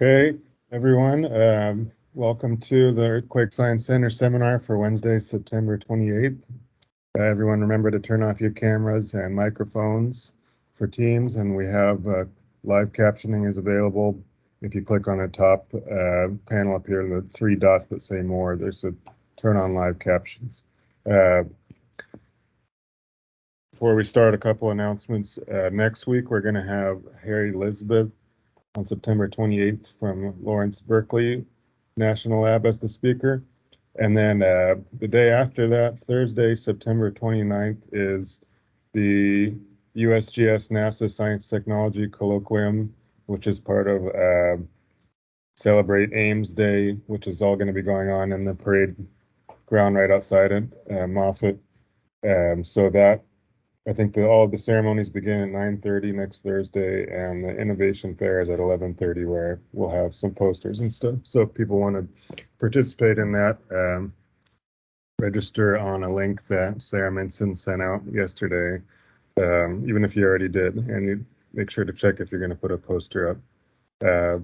Okay, everyone, um, welcome to the Earthquake Science Center seminar for Wednesday, September 28th. Uh, everyone remember to turn off your cameras and microphones for Teams, and we have uh, live captioning is available. If you click on the top uh, panel up here, the three dots that say more, there's a turn on live captions. Uh, before we start, a couple announcements. Uh, next week, we're going to have Harry Elizabeth on September 28th from Lawrence Berkeley National Lab as the speaker. And then uh, the day after that, Thursday, September 29th, is the USGS NASA Science Technology Colloquium, which is part of uh, Celebrate Ames Day, which is all going to be going on in the parade ground right outside it, uh, Moffett. Um, so that I think that all of the ceremonies begin at 9:30 next Thursday, and the innovation fair is at 11:30, where we'll have some posters and stuff. So if people want to participate in that, um, register on a link that Sarah Minson sent out yesterday. Um, even if you already did, and you make sure to check if you're going to put a poster up. Uh,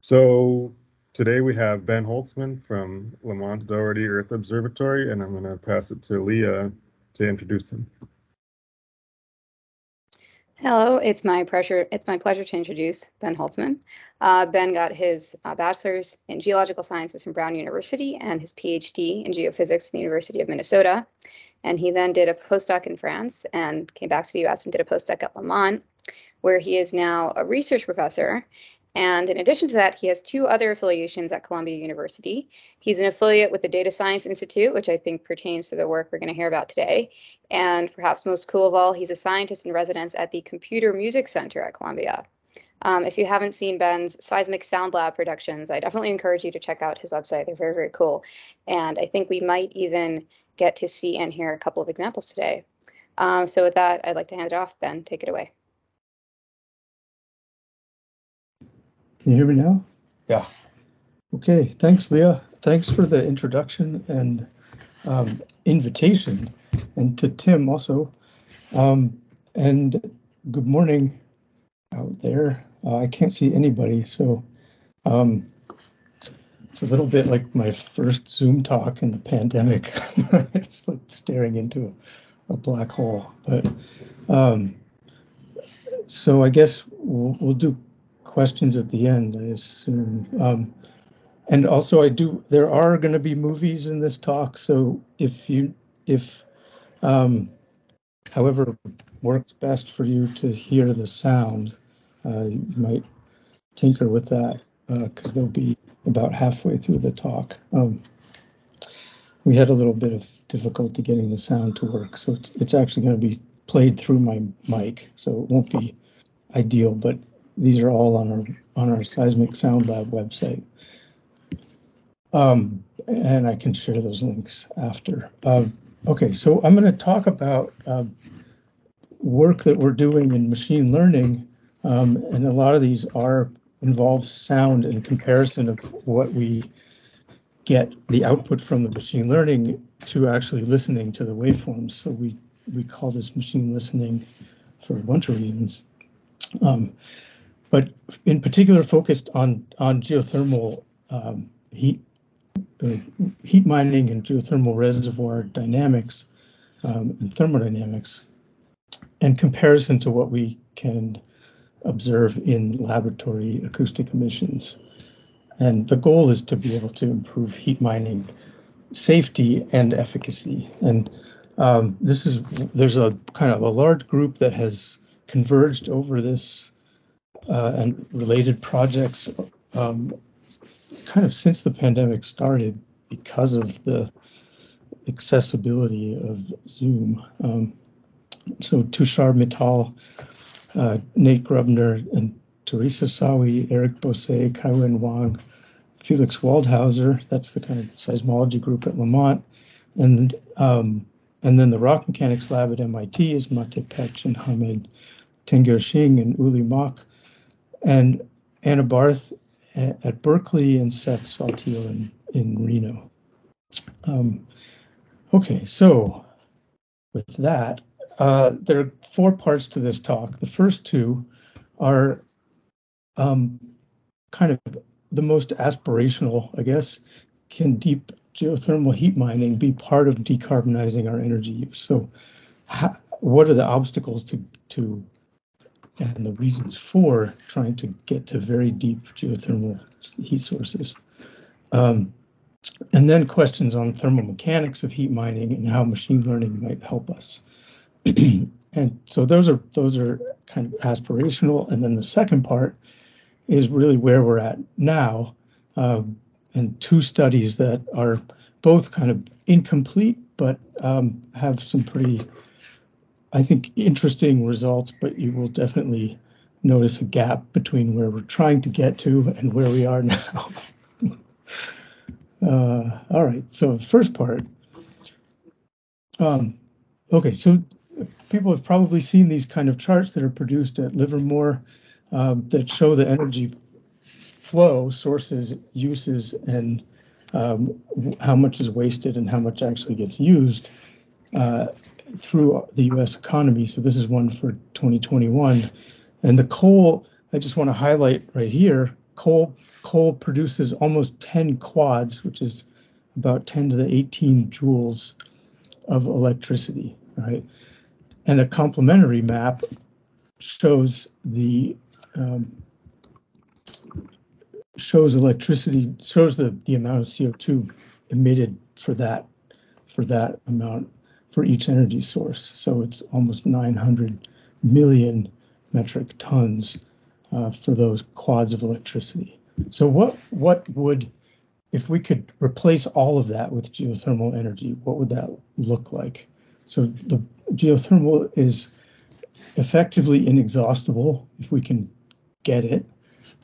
so today we have Ben Holtzman from Lamont Doherty Earth Observatory, and I'm going to pass it to Leah to introduce him. Hello, it's my pleasure. It's my pleasure to introduce Ben Holtzman. Uh, ben got his uh, bachelor's in geological sciences from Brown University and his PhD in geophysics from the University of Minnesota. And he then did a postdoc in France and came back to the U.S. and did a postdoc at Lamont, where he is now a research professor and in addition to that, he has two other affiliations at Columbia University. He's an affiliate with the Data Science Institute, which I think pertains to the work we're going to hear about today. And perhaps most cool of all, he's a scientist in residence at the Computer Music Center at Columbia. Um, if you haven't seen Ben's Seismic Sound Lab productions, I definitely encourage you to check out his website. They're very, very cool. And I think we might even get to see and hear a couple of examples today. Um, so with that, I'd like to hand it off. Ben, take it away. Can you hear me now? Yeah. Okay, thanks, Leah. Thanks for the introduction and um, invitation, and to Tim also. Um, and good morning out there. Uh, I can't see anybody, so um, it's a little bit like my first Zoom talk in the pandemic. it's like staring into a, a black hole. But um, so I guess we'll, we'll do questions at the end, I assume. Um, and also, I do. There are going to be movies in this talk, so if you, if, um, however works best for you to hear the sound, uh, you might tinker with that because uh, they'll be about halfway through the talk. Um, we had a little bit of difficulty getting the sound to work, so it's, it's actually going to be played through my mic, so it won't be ideal, but these are all on our on our Seismic Sound Lab website. Um, and I can share those links after. Uh, okay, so I'm going to talk about uh, work that we're doing in machine learning, um, and a lot of these are involve sound in comparison of what we get the output from the machine learning to actually listening to the waveforms. So we we call this machine listening for a bunch of reasons. Um, but in particular focused on on geothermal um, heat uh, heat mining and geothermal reservoir dynamics um, and thermodynamics in comparison to what we can observe in laboratory acoustic emissions. And the goal is to be able to improve heat mining safety and efficacy. And um, this is there's a kind of a large group that has converged over this and related projects um, kind of since the pandemic started because of the accessibility of Zoom. Um, so Tushar Mittal, uh, Nate Groebner, and Teresa Sawi, Eric Beauce, Kaiwen Wang, Felix Waldhauser, that's the kind of seismology group at Lamont, and um, and then the rock mechanics lab at MIT is Matěj Peč and Hamed Tengershing and Uli Mok and Anna Barth at Berkeley and Seth Saltiel in, in Reno. Um, okay, so with that, uh, there are four parts to this talk. The first two are um, kind of the most aspirational, I guess, can deep geothermal heat mining be part of decarbonizing our energy use? So, what are the obstacles to to and the reasons for trying to get to very deep geothermal heat sources? Um, and then questions on thermal mechanics of heat mining and how machine learning might help us. and so those are those are kind of aspirational. And then the second part is really where we're at now, um, and two studies that are both kind of incomplete, but um, have some pretty, I think, interesting results. But you will definitely notice a gap between where we're trying to get to and where we are now. uh, all right, so the first part. Um, okay, so people have probably seen these kind of charts that are produced at Livermore um, that show the energy flow, sources, uses, and um, how much is wasted and how much actually gets used uh, through the U.S. economy. So this is one for 2021, and the coal. I just want to highlight right here. Coal coal produces almost 10 quads, which is about 10 to the 18 joules of electricity. Right, and a complementary map shows the um, shows electricity shows the the amount of CO2 emitted for that for that amount for each energy source. So it's almost 900 million metric tons uh, for those quads of electricity. So what what would if we could replace all of that with geothermal energy, what would that look like? So the geothermal is effectively inexhaustible if we can get it.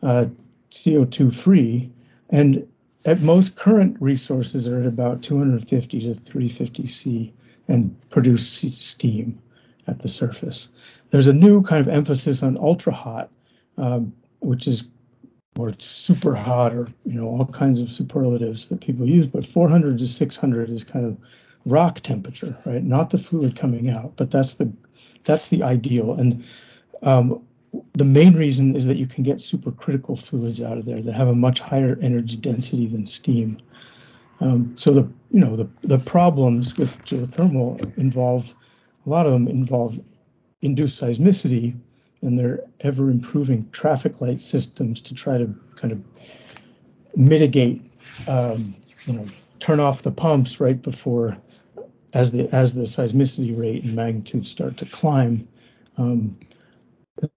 Uh, CO2 free. And at most current resources are at about 250 to 350 C and produce steam at the surface. There's a new kind of emphasis on ultra hot, um, which is or super hot or you know all kinds of superlatives that people use but 400 to 600 is kind of rock temperature right not the fluid coming out but that's the that's the ideal and um, the main reason is that you can get supercritical fluids out of there that have a much higher energy density than steam. Um, so the you know the the problems with geothermal involve a lot of them involve induced seismicity, and they're ever improving traffic light systems to try to kind of mitigate um, you know turn off the pumps right before as the as the seismicity rate and magnitude start to climb. Um,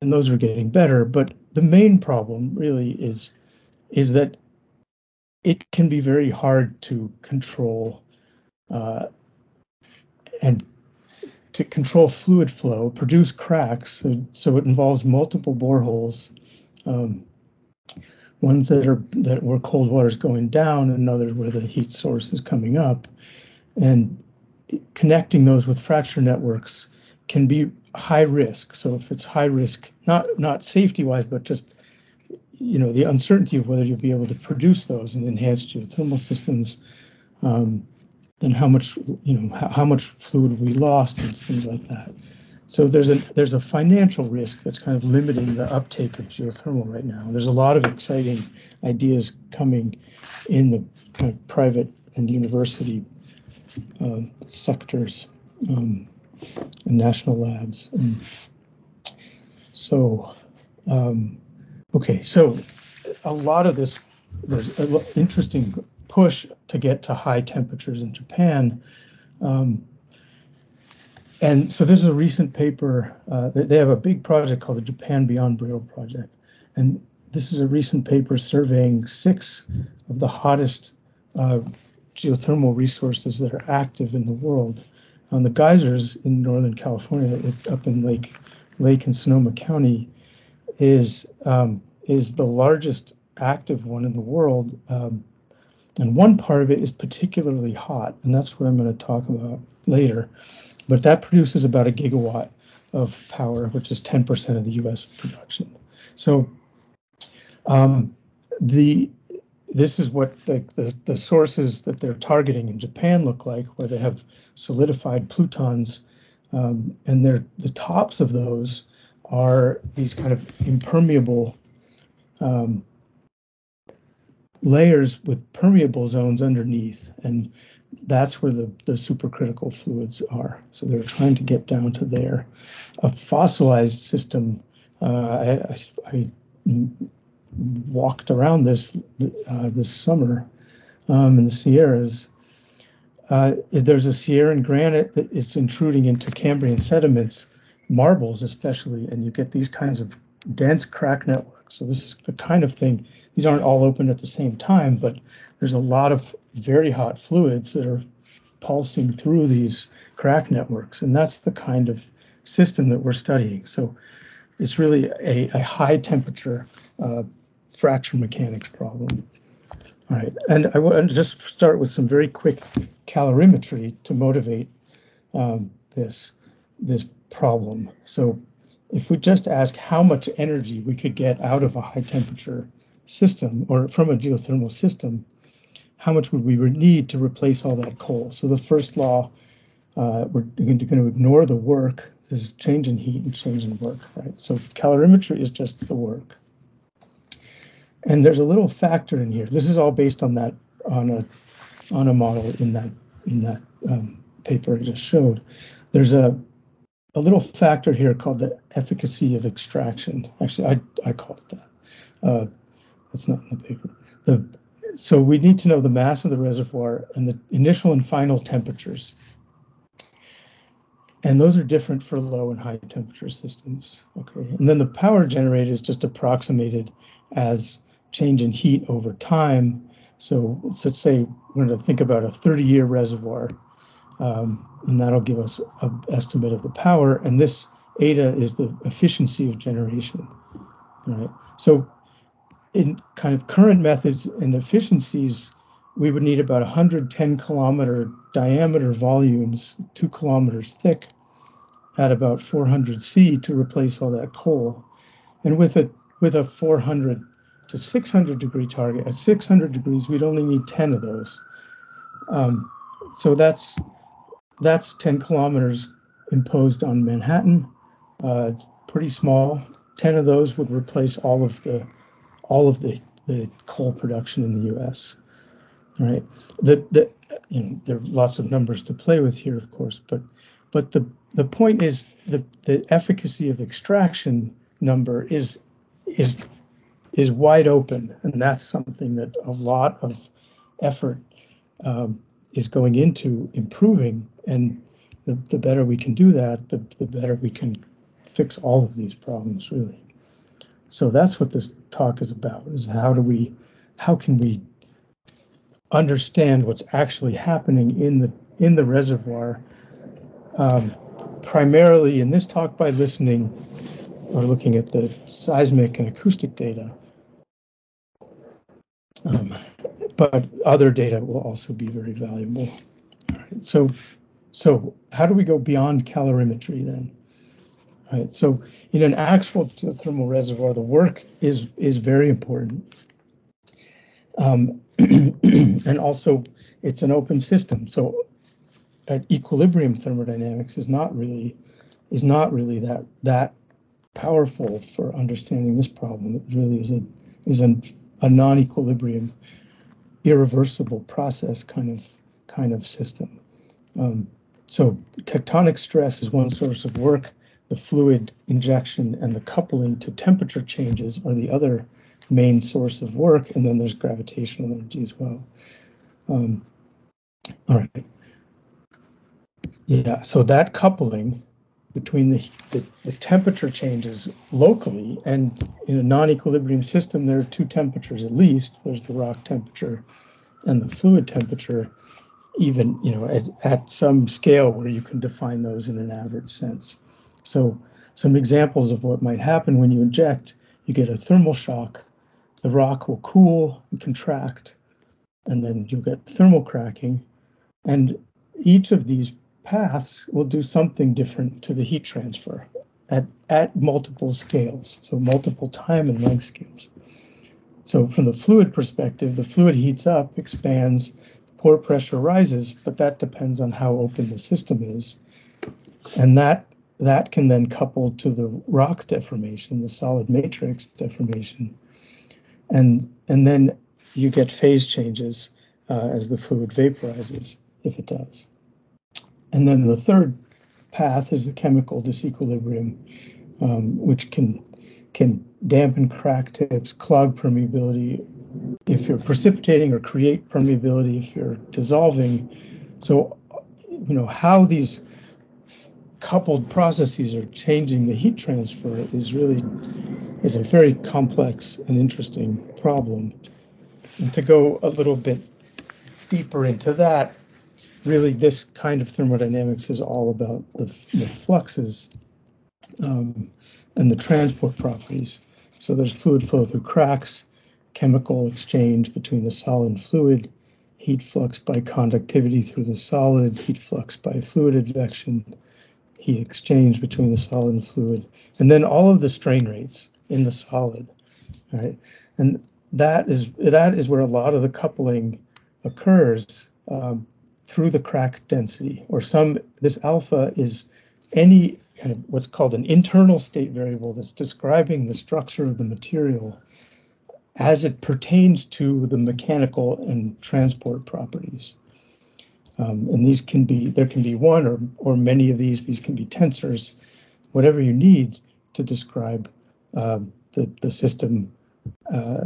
and those are getting better. But the main problem really is is that it can be very hard to control uh, and to control fluid flow, produce cracks. So, it involves multiple boreholes, um, ones that are that where cold water is going down, and others where the heat source is coming up, and connecting those with fracture networks can be high risk. So if it's high risk, not not safety wise, but just you know the uncertainty of whether you'll be able to produce those and enhance geothermal systems, um, then how much you know how, how much fluid we lost and things like that. So there's a there's a financial risk that's kind of limiting the uptake of geothermal right now. There's a lot of exciting ideas coming in the kind of private and university uh, sectors. Um, and national labs. And so, um, okay, so a lot of this, there's an interesting push to get to high temperatures in Japan. Um, and so this is a recent paper. Uh, they have a big project called the Japan Beyond Brittle Project. And this is a recent paper surveying six of the hottest uh, geothermal resources that are active in the world. Um, the geysers in Northern California, up in Lake Lake and Sonoma County, is um, is the largest active one in the world. Um, and one part of it is particularly hot, and that's what I'm going to talk about later. But that produces about a gigawatt of power, which is 10% of the U.S. production. So um, the this is what the, the, the, sources that they're targeting in Japan look like, where they have solidified plutons, um, and they're, the tops of those are these kind of impermeable um, layers with permeable zones underneath, and that's where the, the supercritical fluids are. So they're trying to get down to there. A fossilized system, uh, I, I, walked around this uh, this summer um, in the Sierras. Uh, there's a Sierran granite that it's intruding into Cambrian sediments, marbles especially, and you get these kinds of dense crack networks. So this is the kind of thing. These aren't all open at the same time, but there's a lot of very hot fluids that are pulsing through these crack networks, and that's the kind of system that we're studying. So it's really a, a high temperature uh, fracture mechanics problem. All right, and I want to just start with some very quick calorimetry to motivate um, this this problem. So if we just ask how much energy we could get out of a high temperature system or from a geothermal system, how much would we need to replace all that coal? So the first law, uh, we're going to ignore the work. This is change in heat and change in work, right? So calorimetry is just the work. And there's a little factor in here. This is all based on that on a on a model in that in that um, paper I just showed. There's a a little factor here called the efficacy of extraction. Actually, I I called it that. Uh, that's not in the paper. The so we need to know the mass of the reservoir and the initial and final temperatures. And those are different for low and high temperature systems. Okay. And then the power generated is just approximated as change in heat over time. So let's say we're going to think about a 30 year reservoir, um, and that'll give us an estimate of the power. And this eta is the efficiency of generation. All right. So in kind of current methods and efficiencies, we would need about 110 kilometer diameter volumes, two kilometers thick, at about 400 C to replace all that coal. And with a with a 400 to 600 degree target, at 600 degrees, we'd only need 10 of those. Um, so that's that's 10 kilometers imposed on Manhattan. Uh, it's pretty small. 10 of those would replace all of the all of the, the coal production in the U.S. Right. The the you know there are lots of numbers to play with here, of course, but but the the point is the the efficacy of extraction number is is is wide open, and that's something that a lot of effort um, is going into improving. And the, the better we can do that, the, the better we can fix all of these problems, really. So that's what this talk is about: is how do we, how can we understand what's actually happening in the in the reservoir, um, primarily in this talk by listening or looking at the seismic and acoustic data. Um, but other data will also be very valuable. All right, so, so how do we go beyond calorimetry then? Right. So in an actual geothermal reservoir, the work is is very important. Um, and also, it's an open system. So at equilibrium thermodynamics is not really is not really that that powerful for understanding this problem. It really is a is a, a non-equilibrium, irreversible process kind of kind of system. Um, so tectonic stress is one source of work the fluid injection and the coupling to temperature changes are the other main source of work, and then there's gravitational energy as well. Um, all right. Yeah, so that coupling between the, the, the, temperature changes locally and in a non-equilibrium system, there are two temperatures at least. There's the rock temperature and the fluid temperature, even you know at, at some scale where you can define those in an average sense. So some examples of what might happen when you inject, you get a thermal shock, the rock will cool and contract, and then you'll get thermal cracking. And each of these paths will do something different to the heat transfer at, at multiple scales, so multiple time and length scales. So from the fluid perspective, the fluid heats up, expands, pore pressure rises, but that depends on how open the system is. And that that can then couple to the rock deformation, the solid matrix deformation. and and then you get phase changes uh, as the fluid vaporizes, if it does. And then the third path is the chemical disequilibrium, um, which can can dampen crack tips, clog permeability if you're precipitating or create permeability if you're dissolving. So, you know, how these coupled processes are changing the heat transfer is really is a very complex and interesting problem. And to go a little bit deeper into that, really this kind of thermodynamics is all about the, the fluxes um, and the transport properties. So there's fluid flow through cracks, chemical exchange between the solid and fluid, heat flux by conductivity through the solid, heat flux by fluid advection, heat exchange between the solid and fluid, and then all of the strain rates in the solid, right? And that is that is where a lot of the coupling occurs um, through the crack density, or some this alpha is any kind of what's called an internal state variable that's describing the structure of the material as it pertains to the mechanical and transport properties. Um, and these can be, there can be one or, or many of these, these can be tensors, whatever you need to describe uh, the, the system uh,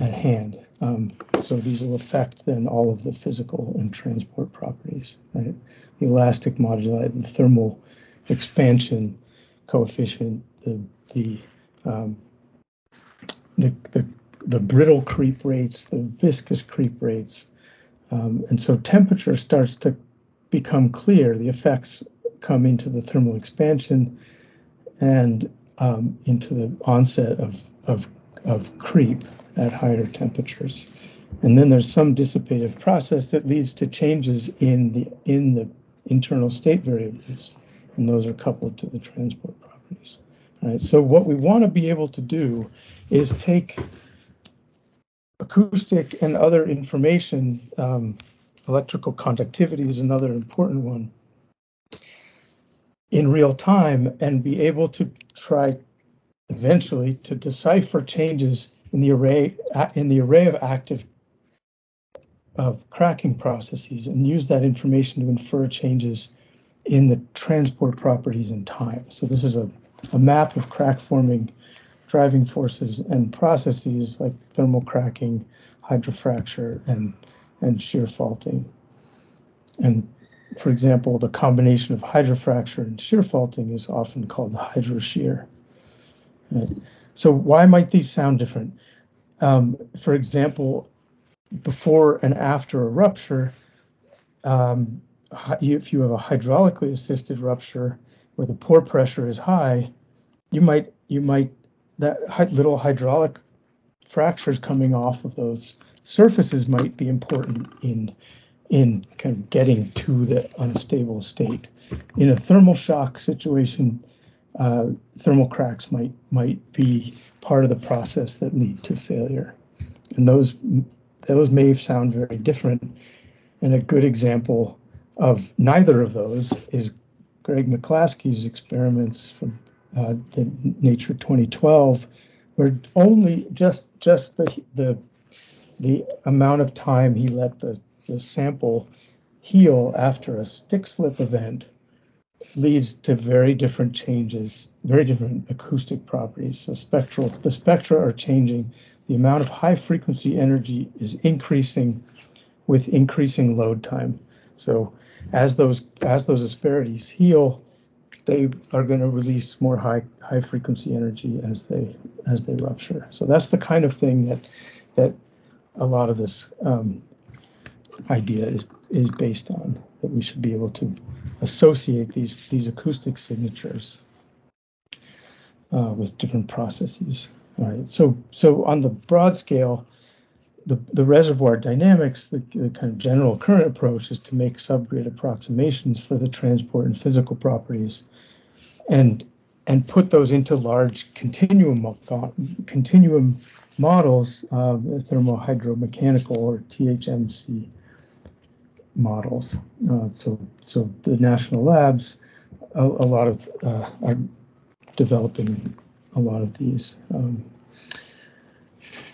at hand. Um, so these will affect then all of the physical and transport properties, right? The elastic moduli, the thermal expansion coefficient, the the um, the, the the brittle creep rates, the viscous creep rates, um, and so temperature starts to become clear. The effects come into the thermal expansion and um, into the onset of, of, of creep at higher temperatures. And then there's some dissipative process that leads to changes in the in the internal state variables, and those are coupled to the transport properties. All right. So what we want to be able to do is take acoustic and other information. Um, electrical conductivity is another important one in real time and be able to try eventually to decipher changes in the array uh, in the array of active of cracking processes and use that information to infer changes in the transport properties in time. So this is a, a map of crack forming driving forces and processes like thermal cracking, hydrofracture, and, and shear faulting. And for example, the combination of hydrofracture and shear faulting is often called hydroshear. Right? So why might these sound different? Um, for example, before and after a rupture, um, if you have a hydraulically assisted rupture where the pore pressure is high, you might you might that little hydraulic fractures coming off of those surfaces might be important in in kind of getting to the unstable state. In a thermal shock situation, uh, thermal cracks might might be part of the process that lead to failure, and those those may sound very different. And a good example of neither of those is Greg McLaskey's experiments from uh, the Nature 2012, where only just just the the the amount of time he let the, the sample heal after a stick slip event leads to very different changes, very different acoustic properties. So spectral, the spectra are changing. The amount of high frequency energy is increasing with increasing load time. So as those as those asperities heal, they are going to release more high high frequency energy as they as they rupture. So that's the kind of thing that that a lot of this um, idea is is based on that we should be able to associate these these acoustic signatures uh, with different processes. All right. So so on the broad scale, the, the reservoir dynamics, the, the kind of general current approach is to make subgrid approximations for the transport and physical properties and and put those into large continuum continuum models, uh, thermohydromechanical or THMC models. Uh, so, so the national labs, a, a lot of uh, are developing a lot of these. Um,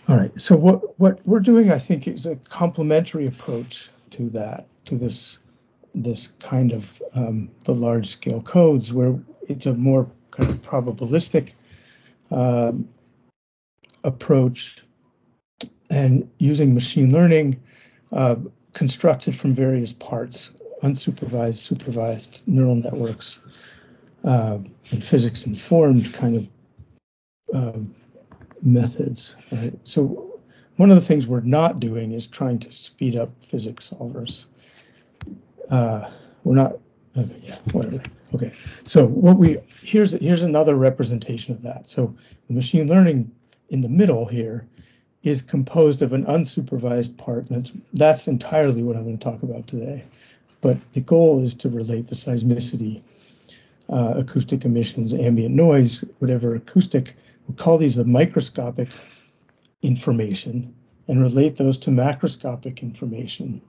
All right. So what what we're doing, I think, is a complementary approach to that, to this this kind of um, the large scale codes, where it's a more kind of probabilistic um, approach, and using machine learning uh, constructed from various parts, unsupervised, supervised neural networks, uh, and physics informed kind of uh, methods. Right? So one of the things we're not doing is trying to speed up physics solvers. Uh, we're not. Uh, yeah, whatever. Okay. So what we here's here's another representation of that. So the machine learning in the middle here is composed of an unsupervised part. That's that's entirely what I'm going to talk about today. But the goal is to relate the seismicity, uh, acoustic emissions, ambient noise, whatever acoustic. We'll call these the microscopic information and relate those to macroscopic information.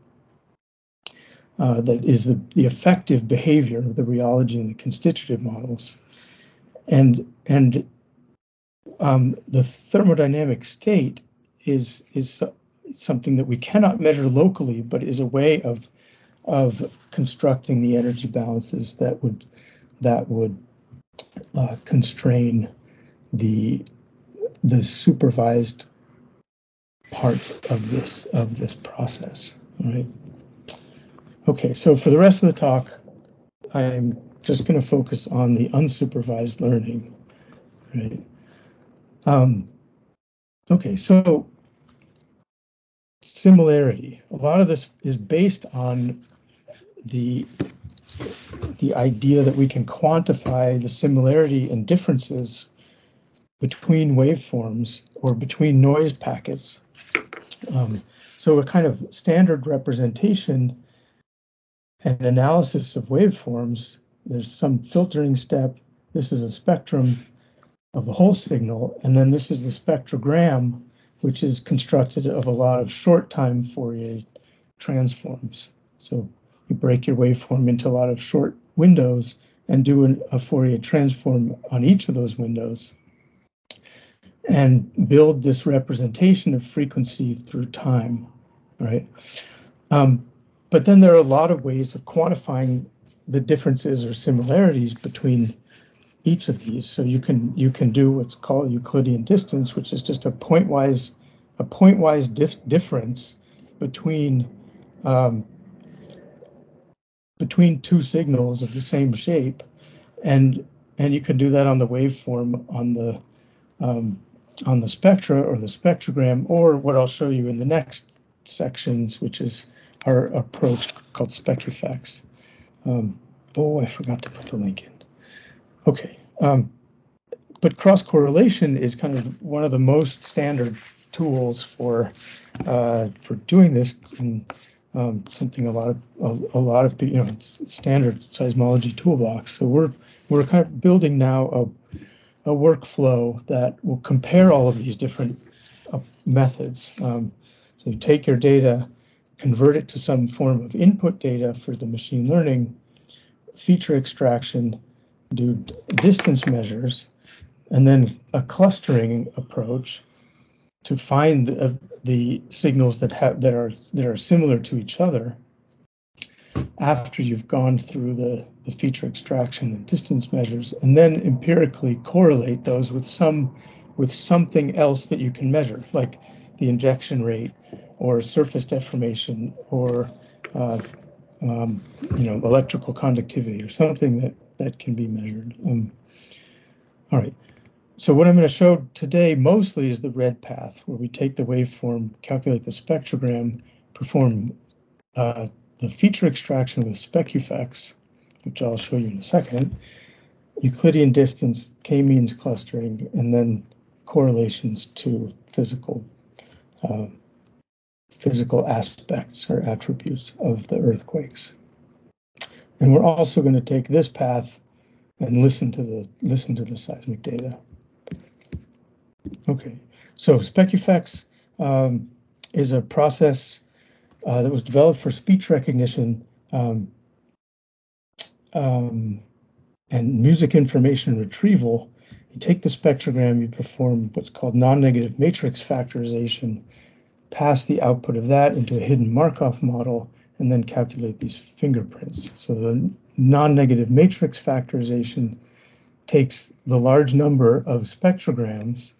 Uh, that is the, the effective behavior of the rheology and the constitutive models. And, and um, the thermodynamic state is, is something that we cannot measure locally, but is a way of, of constructing the energy balances that would, that would uh, constrain the, the supervised parts of this of this process. Right. Okay, so for the rest of the talk, I'm just going to focus on the unsupervised learning. Right. Um, okay, so similarity. A lot of this is based on the the idea that we can quantify the similarity and differences between waveforms or between noise packets um, so a kind of standard representation and analysis of waveforms, there's some filtering step. This is a spectrum of the whole signal, and then this is the spectrogram, which is constructed of a lot of short time Fourier transforms. So you break your waveform into a lot of short windows and do an, a Fourier transform on each of those windows and build this representation of frequency through time, right? Um, but then there are a lot of ways of quantifying the differences or similarities between each of these. So you can you can do what's called Euclidean distance, which is just a pointwise a pointwise dif- difference between um, between two signals of the same shape, and and you can do that on the waveform on the um, on the spectra or the spectrogram, or what I'll show you in the next sections, which is our approach called SpecUFEx. Um, oh, I forgot to put the link in. Okay. Um, but cross correlation is kind of one of the most standard tools for uh, for doing this, and um, something a lot of a, a, lot of you know it's standard seismology toolbox. So we're we're kind of building now a a workflow that will compare all of these different uh, methods. Um, so you take your data, convert it to some form of input data for the machine learning, feature extraction, do distance measures, and then a clustering approach to find the, the signals that have that are that are similar to each other after you've gone through the, the feature extraction and distance measures, and then empirically correlate those with some with something else that you can measure, like the injection rate or surface deformation or uh, um, you know electrical conductivity or something that that can be measured. Um, all right. So what I'm going to show today mostly is the red path, where we take the waveform, calculate the spectrogram, perform uh, the feature extraction with SpecUFEx, which I'll show you in a second, Euclidean distance, k-means clustering, and then correlations to physical uh, physical aspects or attributes of the earthquakes. And we're also going to take this path and listen to the listen to the seismic data. Okay, so SpecUFEx um, is a process uh, that was developed for speech recognition um, um, and music information retrieval. You take the spectrogram, you perform what's called non-negative matrix factorization, pass the output of that into a hidden Markov model, and then calculate these fingerprints. So the non-negative matrix factorization takes the large number of spectrograms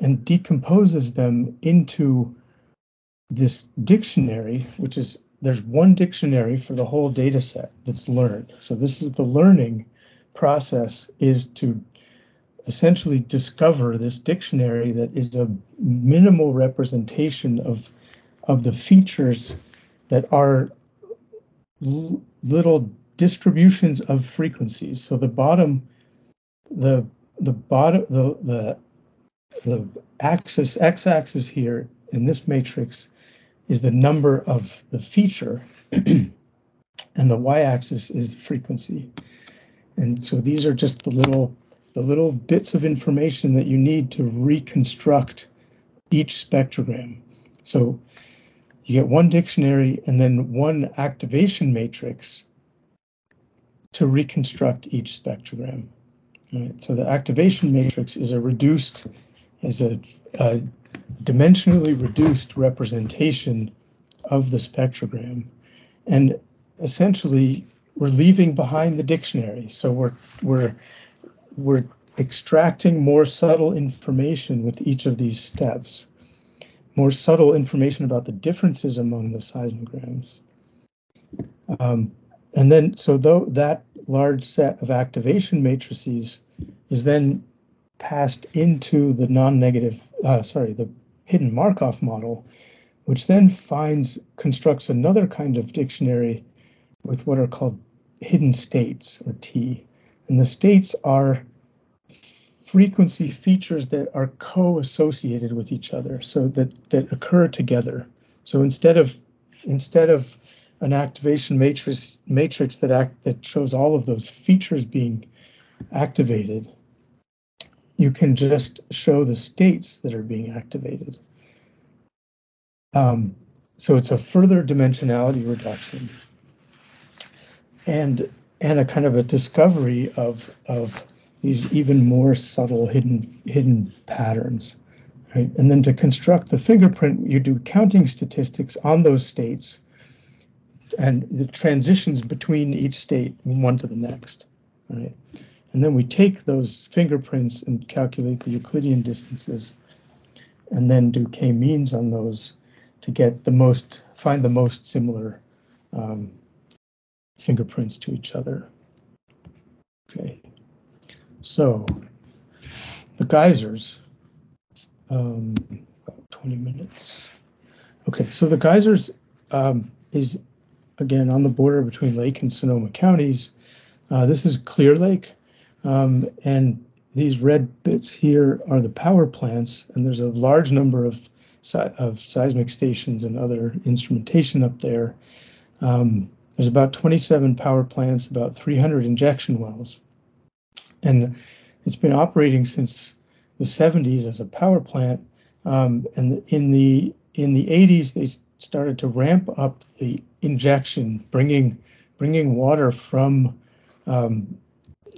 and decomposes them into this dictionary, which is there's one dictionary for the whole data set that's learned. So this is the learning process is to essentially discover this dictionary that is a minimal representation of of the features that are l- little distributions of frequencies. So the bottom, the the bottom, the the the axis x-axis here in this matrix is the number of the feature, and the y-axis is the frequency. And so these are just the little the little bits of information that you need to reconstruct each spectrogram. So you get one dictionary and then one activation matrix to reconstruct each spectrogram. So the activation matrix is a reduced, is a, a dimensionally reduced representation of the spectrogram. And essentially, we're leaving behind the dictionary. So we're we're we're extracting more subtle information with each of these steps more subtle information about the differences among the seismograms. Um, and then, so though that large set of activation matrices is then passed into the non-negative, uh, sorry, the hidden Markov model, which then finds, constructs another kind of dictionary with what are called hidden states or T. And the states are frequency features that are co-associated with each other so that that occur together. So instead of instead of an activation matrix matrix that act that shows all of those features being activated you can just show the states that are being activated. Um, so it's a further dimensionality reduction and and a kind of a discovery of of these even more subtle hidden hidden patterns. Right? And then to construct the fingerprint, you do counting statistics on those states and the transitions between each state one to the next. Right? And then we take those fingerprints and calculate the Euclidean distances and then do k-means on those to get the most, find the most similar um, fingerprints to each other. Okay. So the geysers, um, 20 minutes. Okay, so the geysers um, is again on the border between Lake and Sonoma counties. Uh, this is Clear Lake, um, and these red bits here are the power plants, and there's a large number of of seismic stations and other instrumentation up there. Um, there's about 27 power plants, about 300 injection wells and it's been operating since the 70s as a power plant. Um, and in the in the 80s, they started to ramp up the injection, bringing bringing water from um,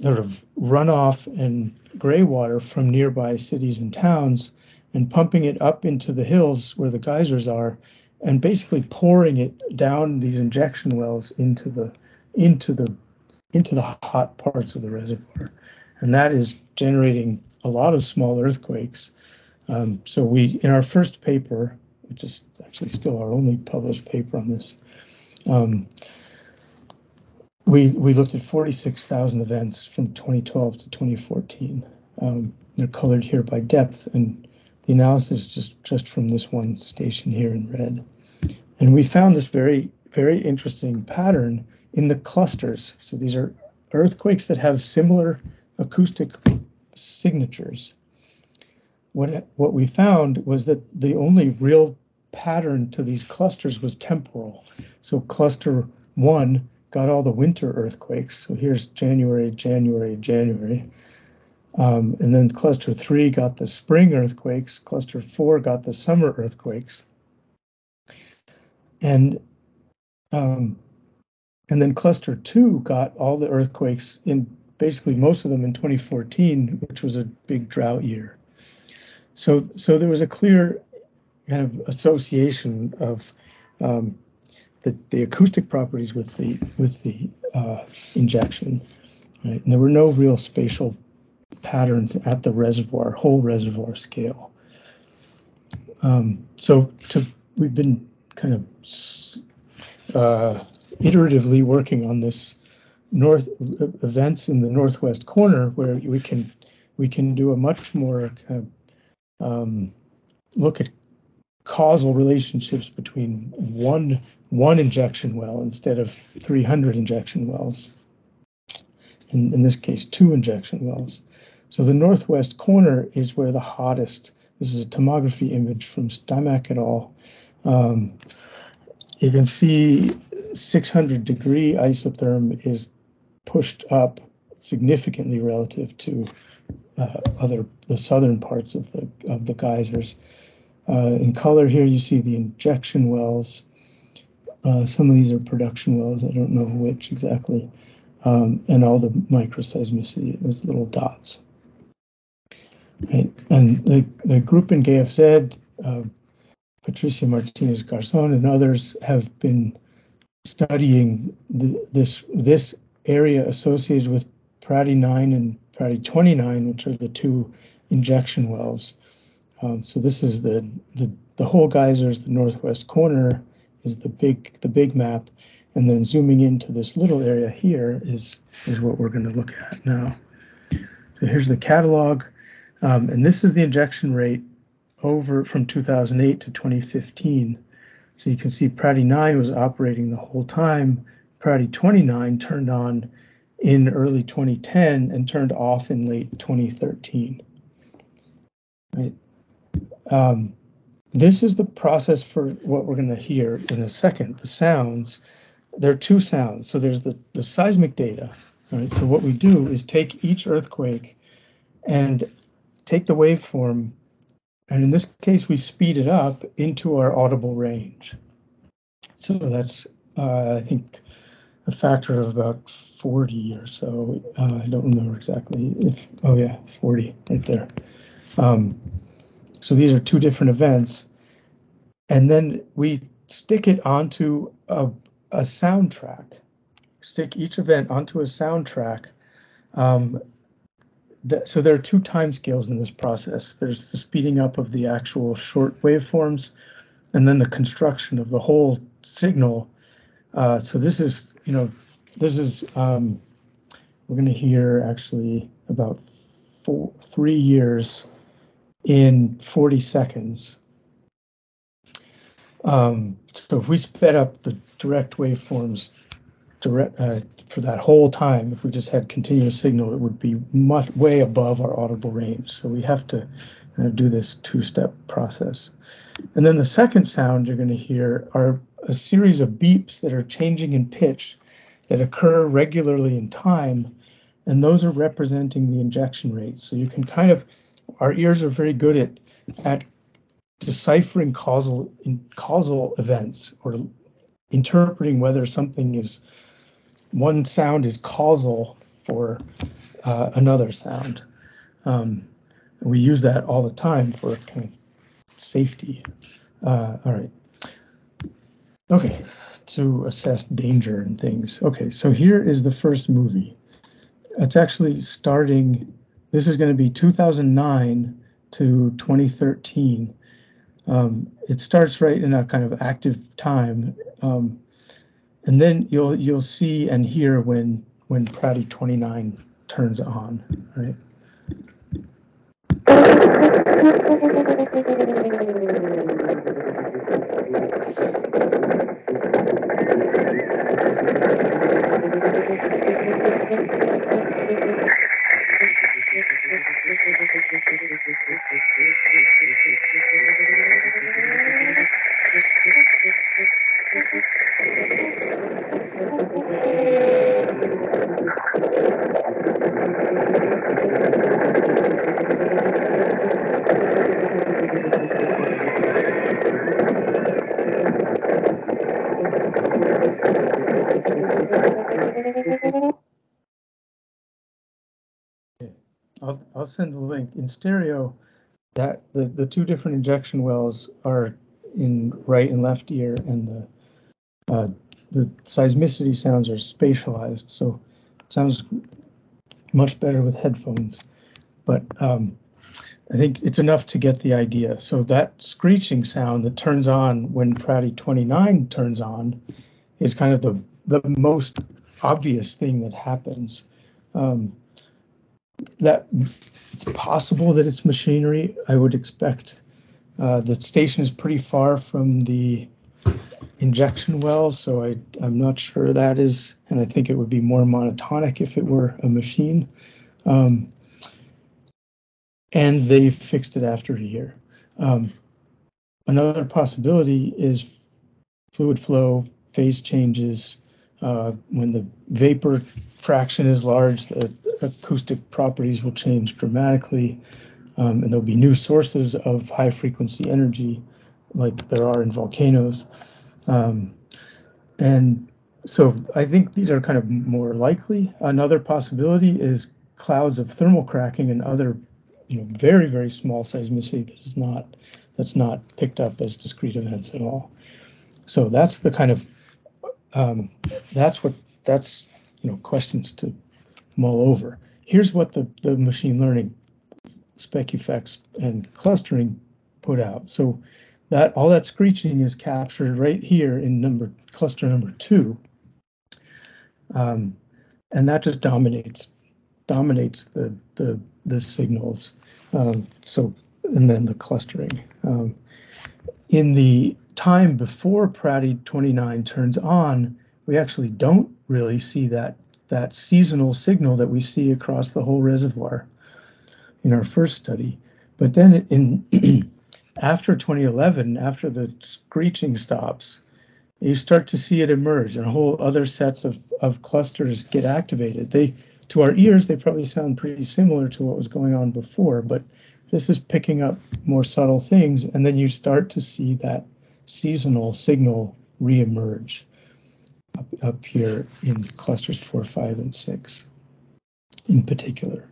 sort of runoff and gray water from nearby cities and towns, and pumping it up into the hills where the geysers are, and basically pouring it down these injection wells into the into the into the hot parts of the reservoir and that is generating a lot of small earthquakes. Um, so we, in our first paper, which is actually still our only published paper on this, um, we we looked at 46,000 events from 2012 to 2014. Um, they're colored here by depth, and the analysis just just from this one station here in red. And we found this very very interesting pattern in the clusters. So these are earthquakes that have similar acoustic signatures. What, what we found was that the only real pattern to these clusters was temporal. So cluster one got all the winter earthquakes. So here's January, January, January. Um, and then cluster three got the spring earthquakes. Cluster four got the summer earthquakes. And um, and then cluster two got all the earthquakes in basically most of them in 2014, which was a big drought year. So, so there was a clear kind of association of um, the, the acoustic properties with the with the uh, injection, right? And there were no real spatial patterns at the reservoir, whole reservoir scale. Um, so to, we've been kind of uh, iteratively working on this north events in the northwest corner where we can we can do a much more kind of um, look at causal relationships between one one injection well instead of 300 injection wells. In, in this case, two injection wells. So the northwest corner is where the hottest. This is a tomography image from Stymack et al. Um, you can see 600 degree isotherm is pushed up significantly relative to uh, other the southern parts of the of the geysers. Uh, in color here, you see the injection wells. Uh, some of these are production wells. I don't know which exactly, um, and all the microseismicity is little dots. Right. And the, the group in GFZ, uh, Patricia Martinez Garzon and others have been studying the, this this area associated with Prati 9 and Prati 29, which are the two injection wells. Um, so this is the, the the whole geysers, the northwest corner is the big the big map, and then zooming into this little area here is is what we're going to look at now. So here's the catalog, um, and this is the injection rate over from 2008 to 2015. So you can see Prati 9 was operating the whole time. Prati 29 turned on in early 2010 and turned off in late 2013. Right. Um, this is the process for what we're going to hear in a second. The sounds. There are two sounds. So there's the, the seismic data. Right. So what we do is take each earthquake and take the waveform and in this case, we speed it up into our audible range. So that's, uh, I think, a factor of about 40 or so. Uh, I don't remember exactly if, oh yeah, 40 right there. Um, so these are two different events. And then we stick it onto a, a soundtrack, stick each event onto a soundtrack um, so there are two time scales in this process. There's the speeding up of the actual short waveforms, and then the construction of the whole signal. Uh, so this is, you know, this is um, we're going to hear actually about four, three years in 40 seconds. Um, so if we sped up the direct waveforms direct uh, for that whole time, if we just had continuous signal, it would be much way above our audible range. So we have to do this two-step process. And then the second sound you're going to hear are a series of beeps that are changing in pitch that occur regularly in time, and those are representing the injection rate. So you can kind of, our ears are very good at at deciphering causal causal events or interpreting whether something is one sound is causal for uh, another sound. Um, we use that all the time for kind of safety. Uh, all right. Okay, to assess danger and things. Okay, so here is the first movie. It's actually starting, this is going to be 2009 to 2013. Um, it starts right in a kind of active time. Um, and then you'll you'll see and hear when when Prati 29 turns on, right? the. In stereo, that the, the two different injection wells are in right and left ear, and the uh, the seismicity sounds are spatialized, so it sounds much better with headphones. But um, I think it's enough to get the idea. So that screeching sound that turns on when Prati 29 turns on is kind of the the most obvious thing that happens. Um, that it's possible that it's machinery. I would expect uh, the station is pretty far from the injection well, so I, I'm not sure that is, and I think it would be more monotonic if it were a machine. Um, and they fixed it after a year. Um, another possibility is fluid flow, phase changes. Uh, when the vapor fraction is large, the acoustic properties will change dramatically, um, and there'll be new sources of high frequency energy, like there are in volcanoes. Um, and so I think these are kind of more likely. Another possibility is clouds of thermal cracking and other you know, very, very small seismicity that is not that's not picked up as discrete events at all. So that's the kind of um, that's what that's you know questions to mull over. Here's what the the machine learning SpecUFEx and clustering put out. So that all that screeching is captured right here in number cluster number two, um, and that just dominates dominates the the the signals. Um, so, and then the clustering. Um, in the time before Prati 29 turns on, we actually don't really see that that seasonal signal that we see across the whole reservoir in our first study. But then in after 2011, after the screeching stops, you start to see it emerge and whole other sets of, of clusters get activated. They to our ears, they probably sound pretty similar to what was going on before, but this is picking up more subtle things. And then you start to see that seasonal signal reemerge up, up here in clusters four, five, and six in particular.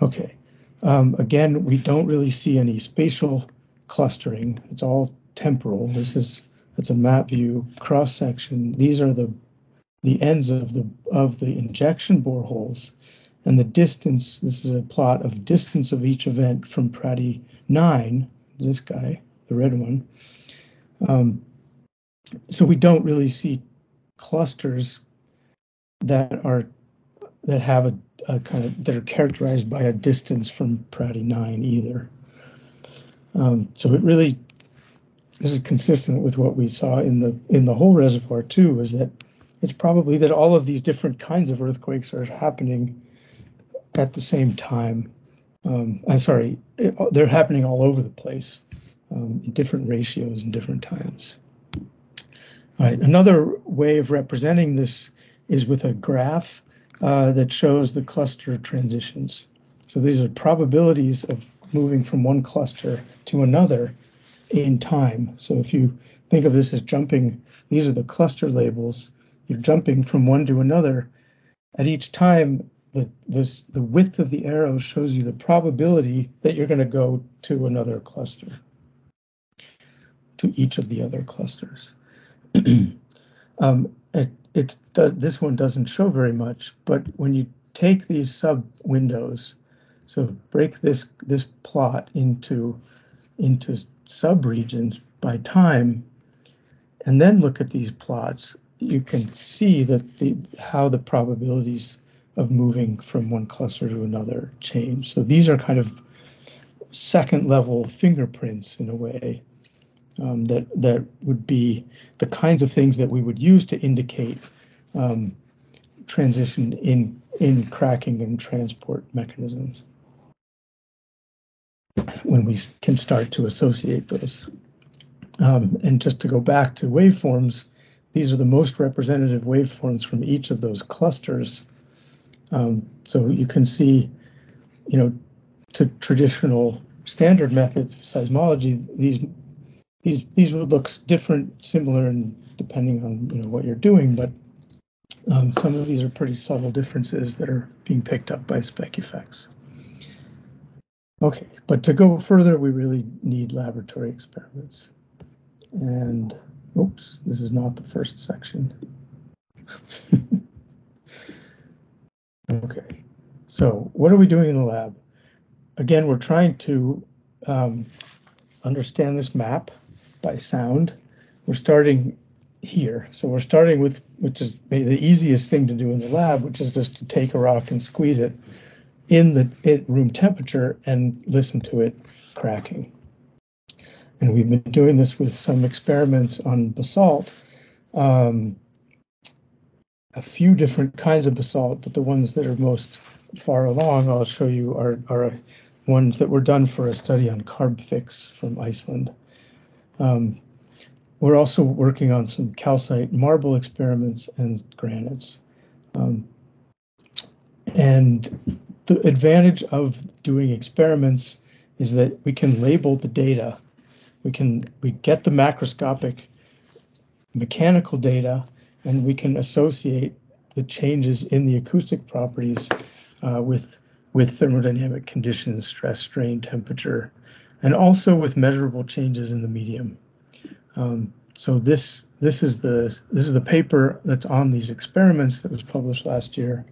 Okay. Um, again, we don't really see any spatial clustering. It's all temporal. This is that's a map view cross section. These are the the ends of the of the injection boreholes and the distance this is a plot of distance of each event from Prati 9 this guy the red one um, so we don't really see clusters that are that have a, a, kind of that are characterized by a distance from Prati 9 either um, so it really this is consistent with what we saw in the in the whole reservoir too is that it's probably that all of these different kinds of earthquakes are happening at the same time. Um, I'm sorry, it, they're happening all over the place um, in different ratios and different times. Right, another way of representing this is with a graph uh, that shows the cluster transitions. So these are probabilities of moving from one cluster to another in time. So if you think of this as jumping, these are the cluster labels you're jumping from one to another. At each time, the this the width of the arrow shows you the probability that you're going to go to another cluster, to each of the other clusters. um, it, it does this one doesn't show very much, but when you take these sub windows, so break this this plot into into sub regions by time, and then look at these plots, you can see that the how the probabilities of moving from one cluster to another change. So these are kind of second level fingerprints in a way um, that that would be the kinds of things that we would use to indicate um, transition in in cracking and transport mechanisms when we can start to associate those. Um, and just to go back to waveforms, these are the most representative waveforms from each of those clusters. Um, so you can see, you know, to traditional standard methods of seismology, these these these would look different, similar, and depending on you know what you're doing, but um, some of these are pretty subtle differences that are being picked up by SpecUFEx. Okay, but to go further, we really need laboratory experiments. And, oops, this is not the first section. okay, so what are we doing in the lab? Again, we're trying to um, understand this map by sound. We're starting here. So we're starting with, which is the easiest thing to do in the lab, which is just to take a rock and squeeze it in the at room temperature and listen to it cracking. And we've been doing this with some experiments on basalt, um, a few different kinds of basalt, but the ones that are most far along, I'll show you, are, are ones that were done for a study on Carbfix from Iceland. Um, we're also working on some calcite marble experiments and granites. Um, and the advantage of doing experiments is that we can label the data. We can we get the macroscopic mechanical data and we can associate the changes in the acoustic properties uh, with with thermodynamic conditions, stress, strain, temperature, and also with measurable changes in the medium. Um, so this this is the this is the paper that's on these experiments that was published last year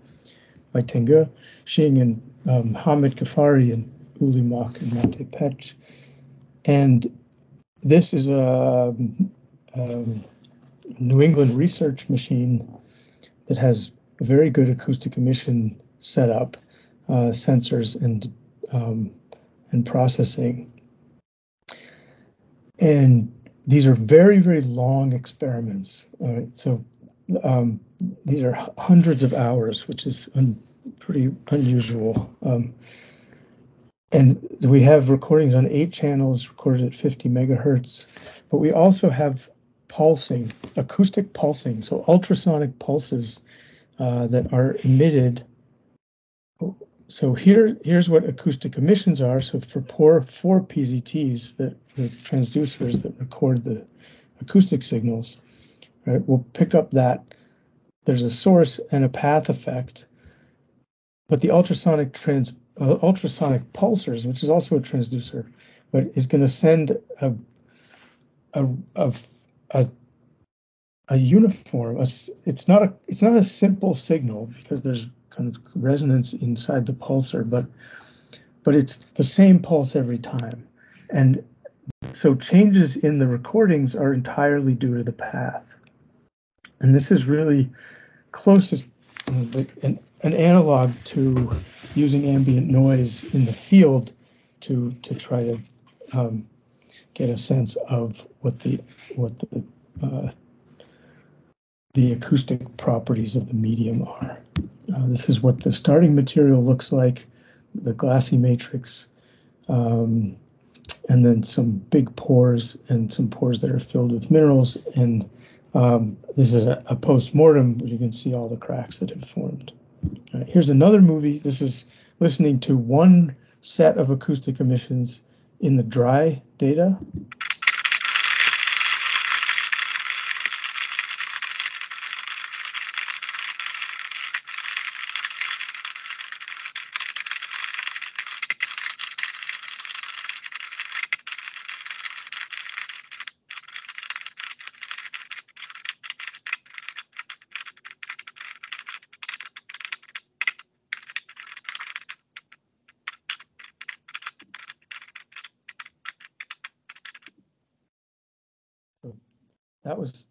by Tiange Xing and um, Hamid Ghaffari and Uli Mok and Matěj Peč. And this is a, um, New England research machine that has very good acoustic emission setup, uh, sensors and um, and processing. And these are very, very long experiments. Right, so um, these are hundreds of hours, which is un- pretty unusual. Um, and we have recordings on eight channels recorded at 50 megahertz, but we also have pulsing, acoustic pulsing, so ultrasonic pulses uh, that are emitted. So here, here's what acoustic emissions are. So for four, four PZTs, that the transducers that record the acoustic signals, right, we'll pick up that there's a source and a path effect but the ultrasonic trans uh, ultrasonic pulsers, which is also a transducer, but is going to send a a, a a a uniform. A, it's not a it's not a simple signal because there's kind of resonance inside the pulser, but but it's the same pulse every time, and so changes in the recordings are entirely due to the path, and this is really closest an, an analog to using ambient noise in the field to to try to um, get a sense of what the what the uh, the acoustic properties of the medium are. Uh, this is what the starting material looks like, the glassy matrix, um, and then some big pores and some pores that are filled with minerals. And um, this is a, a post-mortem, where you can see all the cracks that have formed. Right, here's another movie. This is listening to one set of acoustic emissions in the dry data.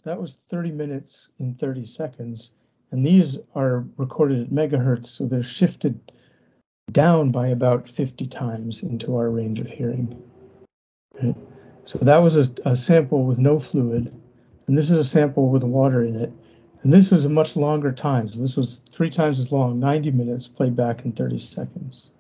That was 30 minutes in 30 seconds, and these are recorded at megahertz, so they're shifted down by about 50 times into our range of hearing. Right? So that was a, a sample with no fluid, and this is a sample with water in it, and this was a much longer time. So this was three times as long, 90 minutes played back in 30 seconds.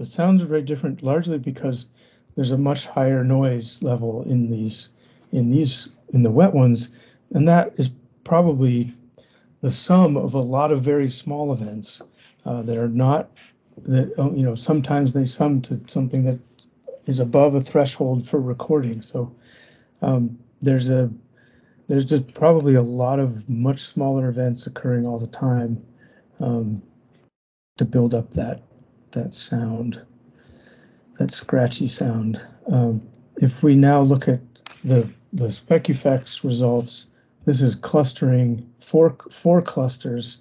The, sounds are very different, largely because there's a much higher noise level in these in these in the wet ones, and that is probably the sum of a lot of very small events uh, that are not that uh, you know sometimes they sum to something that is above a threshold for recording. So um, there's a there's just probably a lot of much smaller events occurring all the time um, to build up that that sound, that scratchy sound. Um, if we now look at the the SpecUFEx results, this is clustering four four clusters.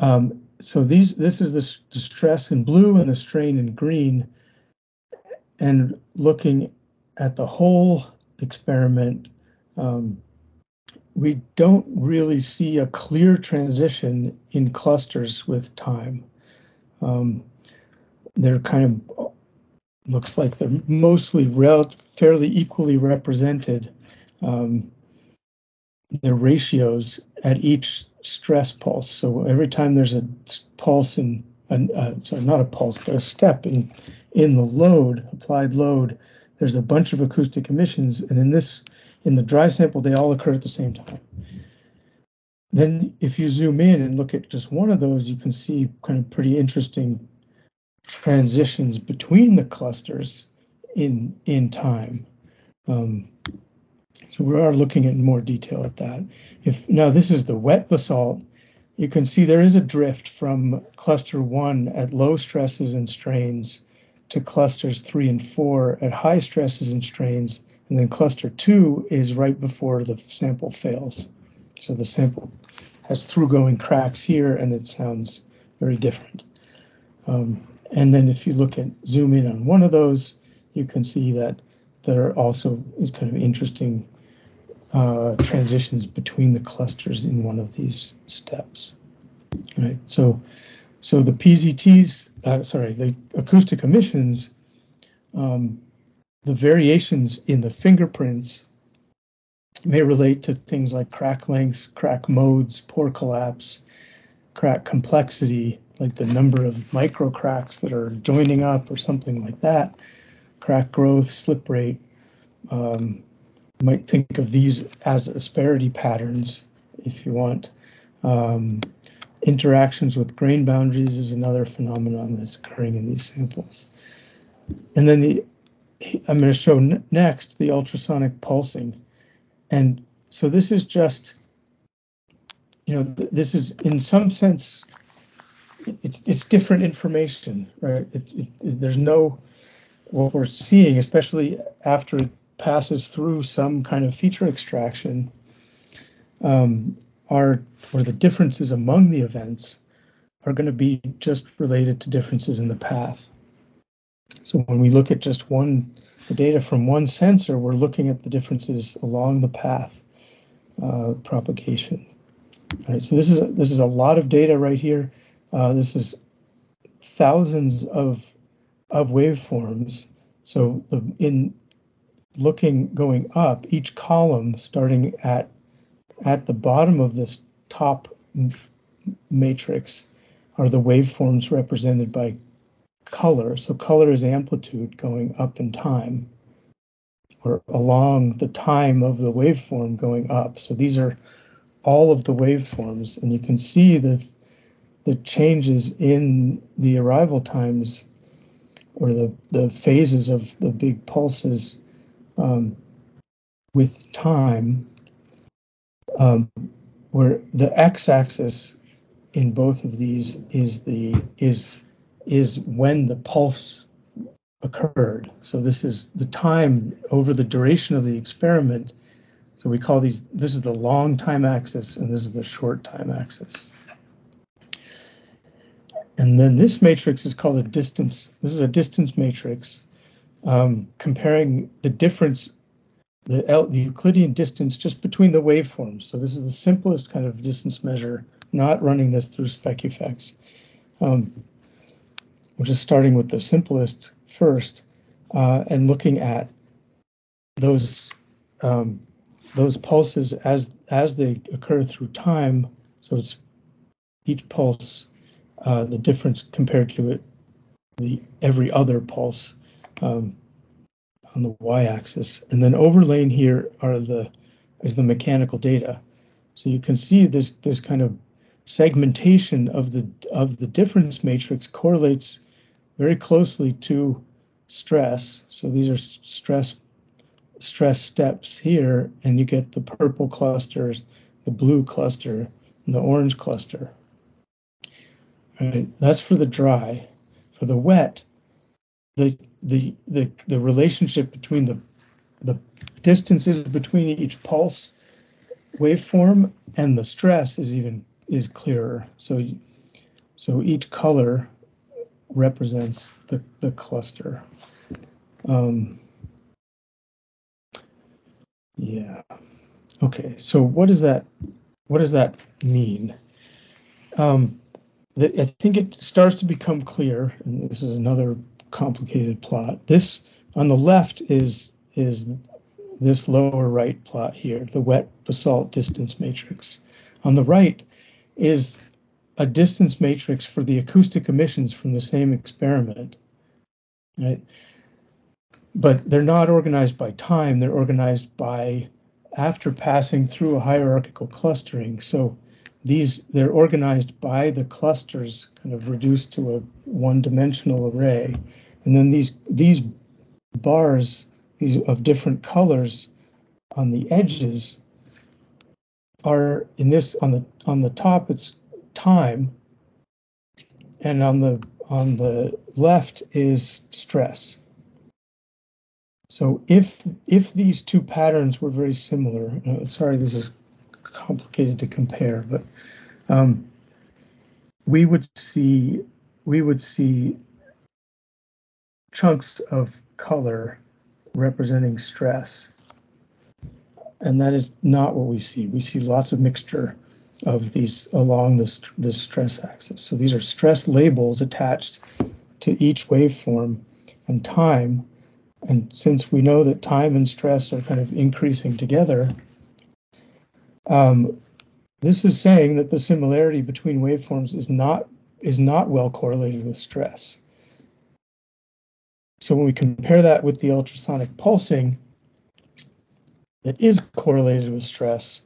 Um, so these this is the, the stress in blue and the strain in green, and looking at the whole experiment. Um, we don't really see a clear transition in clusters with time. Um, they're kind of looks like they're mostly rel- fairly equally represented. Um, the ratios at each stress pulse. So every time there's a pulse in, uh, sorry, not a pulse, but a step in in the load, applied load, there's a bunch of acoustic emissions, and in this, in the dry sample, they all occur at the same time. Then, if you zoom in and look at just one of those, you can see kind of pretty interesting transitions between the clusters in in time. Um, so we are looking at more detail at that. If now this is the wet basalt, you can see there is a drift from cluster one at low stresses and strains to clusters three and four at high stresses and strains, and then cluster two is right before the sample fails. So the sample has through going cracks here and it sounds very different. Um, and then if you look at zoom in on one of those, you can see that there are also kind of interesting uh, transitions between the clusters in one of these steps. Right. So, so the PZTs, uh, sorry, the acoustic emissions, um, the variations in the fingerprints may relate to things like crack lengths, crack modes, pore collapse, crack complexity, like the number of micro cracks that are joining up or something like that, crack growth, slip rate. Um, you might think of these as asperity patterns if you want. Um, interactions with grain boundaries is another phenomenon that's occurring in these samples. And then the I'm going to show next the ultrasonic pulsing. And so this is just, you know, this is in some sense it's it's different information, right? It, it, it, there's no what we're seeing, especially after it passes through some kind of feature extraction, um, are or the differences among the events are going to be just related to differences in the path. So when we look at just one the data from one sensor, we're looking at the differences along the path uh, propagation. All right, so this is this is a lot of data right here. Uh, this is thousands of of waveforms. So the, in looking going up, each column starting at at the bottom of this top matrix are the waveforms represented by color. So color is amplitude going up in time or along the time of the waveform going up. So these are all of the waveforms, and you can see the the changes in the arrival times or the, the phases of the big pulses um, with time, um, where the x-axis in both of these is the is is when the pulse occurred. So this is the time over the duration of the experiment. So we call these, this is the long time axis and this is the short time axis. And then this matrix is called a distance. This is a distance matrix um, comparing the difference, the, L, the Euclidean distance just between the waveforms. So this is the simplest kind of distance measure, not running this through SpecUFEx. Um, which is starting with the simplest first uh, and looking at those um, those pulses as as they occur through time. So it's each pulse uh, the difference compared to it the every other pulse um, on the y-axis. And then overlaying here are the is the mechanical data. So you can see this this kind of segmentation of the of the difference matrix correlates very closely to stress. So these are stress stress steps here, and you get the purple clusters, the blue cluster, and the orange cluster. Right, that's for the dry. For the wet, the the the the relationship between the the distances between each pulse waveform and the stress is even is clearer. So so each color represents the the cluster. Um, yeah. Okay. So what does that what does that mean? Um, I think it starts to become clear, and this is another complicated plot. This on the left is is this lower right plot here, the wet basalt distance matrix. On the right is a distance matrix for the acoustic emissions from the same experiment. Right? But they're not organized by time, they're organized by after passing through a hierarchical clustering. So these they're organized by the clusters kind of reduced to a one-dimensional array. And then these these bars these of different colors on the edges are in this on the on the top it's time. And on the on the left is stress. So if if these two patterns were very similar uh, sorry this is complicated to compare, but um, we would see we would see chunks of color representing stress. And that is not what we see. We see lots of mixture of these along this, this stress axis. So these are stress labels attached to each waveform and time. And since we know that time and stress are kind of increasing together, um, this is saying that the similarity between waveforms is not is not well correlated with stress. So when we compare that with the ultrasonic pulsing that is correlated with stress,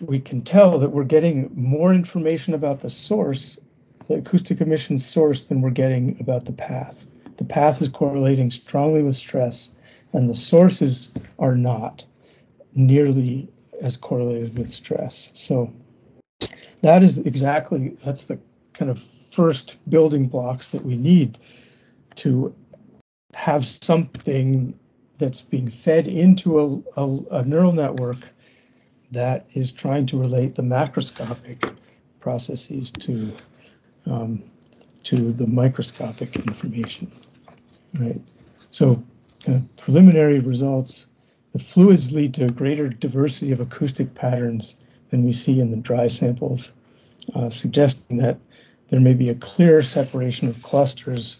we can tell that we're getting more information about the source, the acoustic emission source, than we're getting about the path. The path is correlating strongly with stress, and the sources are not nearly as correlated with stress. So that is exactly that's the kind of first building blocks that we need to have something that's being fed into a, a, a neural network that is trying to relate the macroscopic processes to um, to the microscopic information, right? So uh, preliminary results the fluids lead to a greater diversity of acoustic patterns than we see in the dry samples, uh, suggesting that there may be a clearer separation of clusters,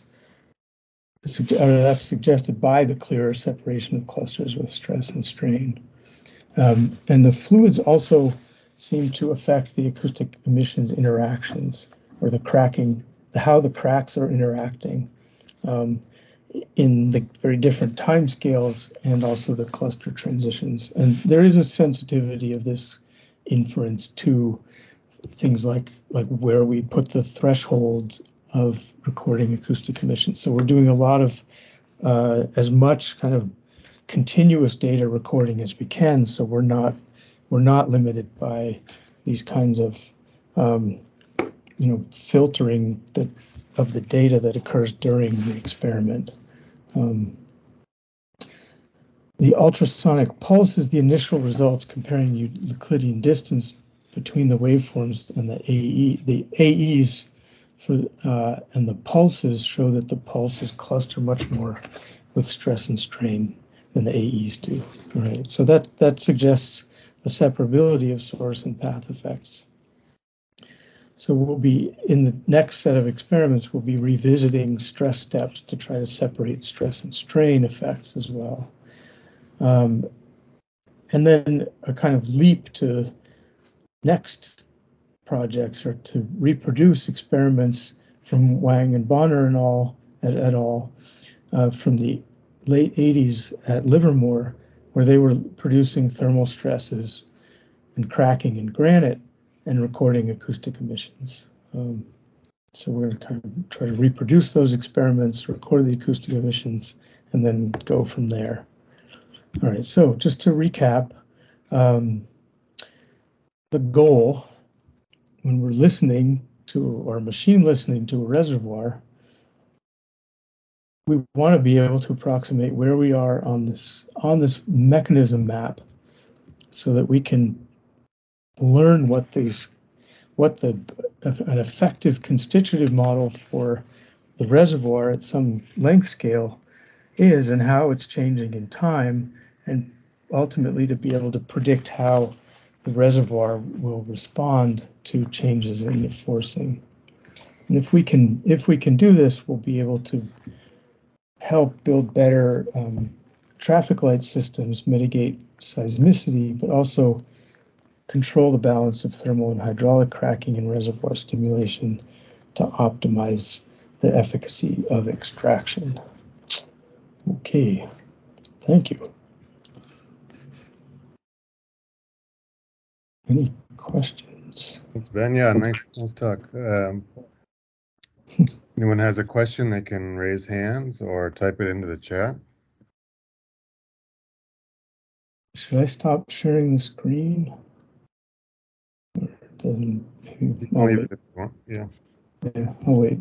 that's suggested by the clearer separation of clusters with stress and strain. Um, and the fluids also seem to affect the acoustic emissions interactions or the cracking, how the cracks are interacting. Um, in the very different time scales and also the cluster transitions. And there is a sensitivity of this inference to things like like where we put the threshold of recording acoustic emissions. So we're doing a lot of uh, as much kind of continuous data recording as we can. So we're not we're not limited by these kinds of um, you know filtering that of the data that occurs during the experiment. Um, the ultrasonic pulse is the initial results comparing Euclidean distance between the waveforms and the AE. The AEs for uh, and the pulses show that the pulses cluster much more with stress and strain than the AEs do. All right, so that that suggests a separability of source and path effects. So we'll be in the next set of experiments, we'll be revisiting stress steps to try to separate stress and strain effects as well. Um, and then a kind of leap to next projects or to reproduce experiments from Wang and Bonner and all et, et al. Uh, from the late 80s at Livermore, where they were producing thermal stresses and cracking in granite and recording acoustic emissions. Um, so we're going to try to reproduce those experiments, record the acoustic emissions, and then go from there. All right, so just to recap, um, the goal when we're listening to or machine listening to a reservoir, we want to be able to approximate where we are on this on this mechanism map so that we can learn what these what the an effective constitutive model for the reservoir at some length scale is and how it's changing in time and ultimately to be able to predict how the reservoir will respond to changes in the forcing. And if we can if we can do this, we'll be able to help build better um, traffic light systems, mitigate seismicity, but also control the balance of thermal and hydraulic cracking and reservoir stimulation to optimize the efficacy of extraction. Okay, thank you. Any questions? Thanks, Ben. Yeah, nice, nice talk. Um, anyone has a question, they can raise hands or type it into the chat. Should I stop sharing the screen? Or Then maybe You can I'll wait. it if you want. Yeah. Yeah, I'll wait.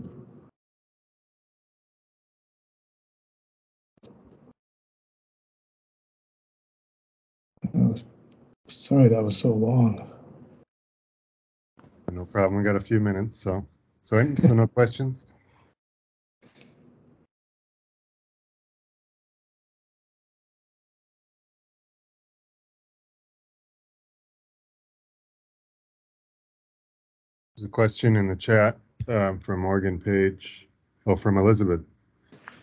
Oh, Sorry that was so long. No problem. We got a few minutes, so, so, any- so no questions? There's a question in the chat, um, from Morgan Page, oh, from Elizabeth.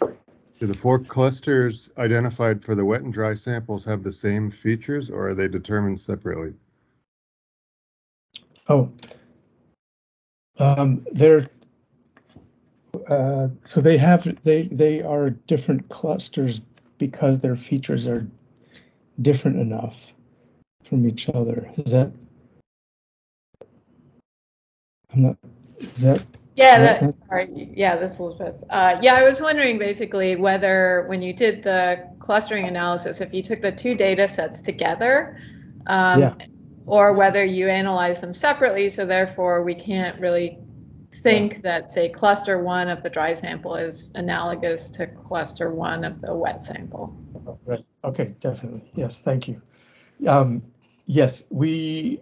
Do the four clusters identified for the wet and dry samples have the same features or are they determined separately? Oh. Um, they're, uh, so they have, they, they are different clusters because their features are different enough from each other. Is that? I'm not, is that, Yeah, that, sorry. Yeah, this is Elizabeth. Uh, yeah, I was wondering basically whether when you did the clustering analysis, if you took the two data sets together, um, Yeah. or whether you analyze them separately, so therefore we can't really think that, say, cluster one of the dry sample is analogous to cluster one of the wet sample. right, okay, definitely. Yes, thank you. Um, yes, we,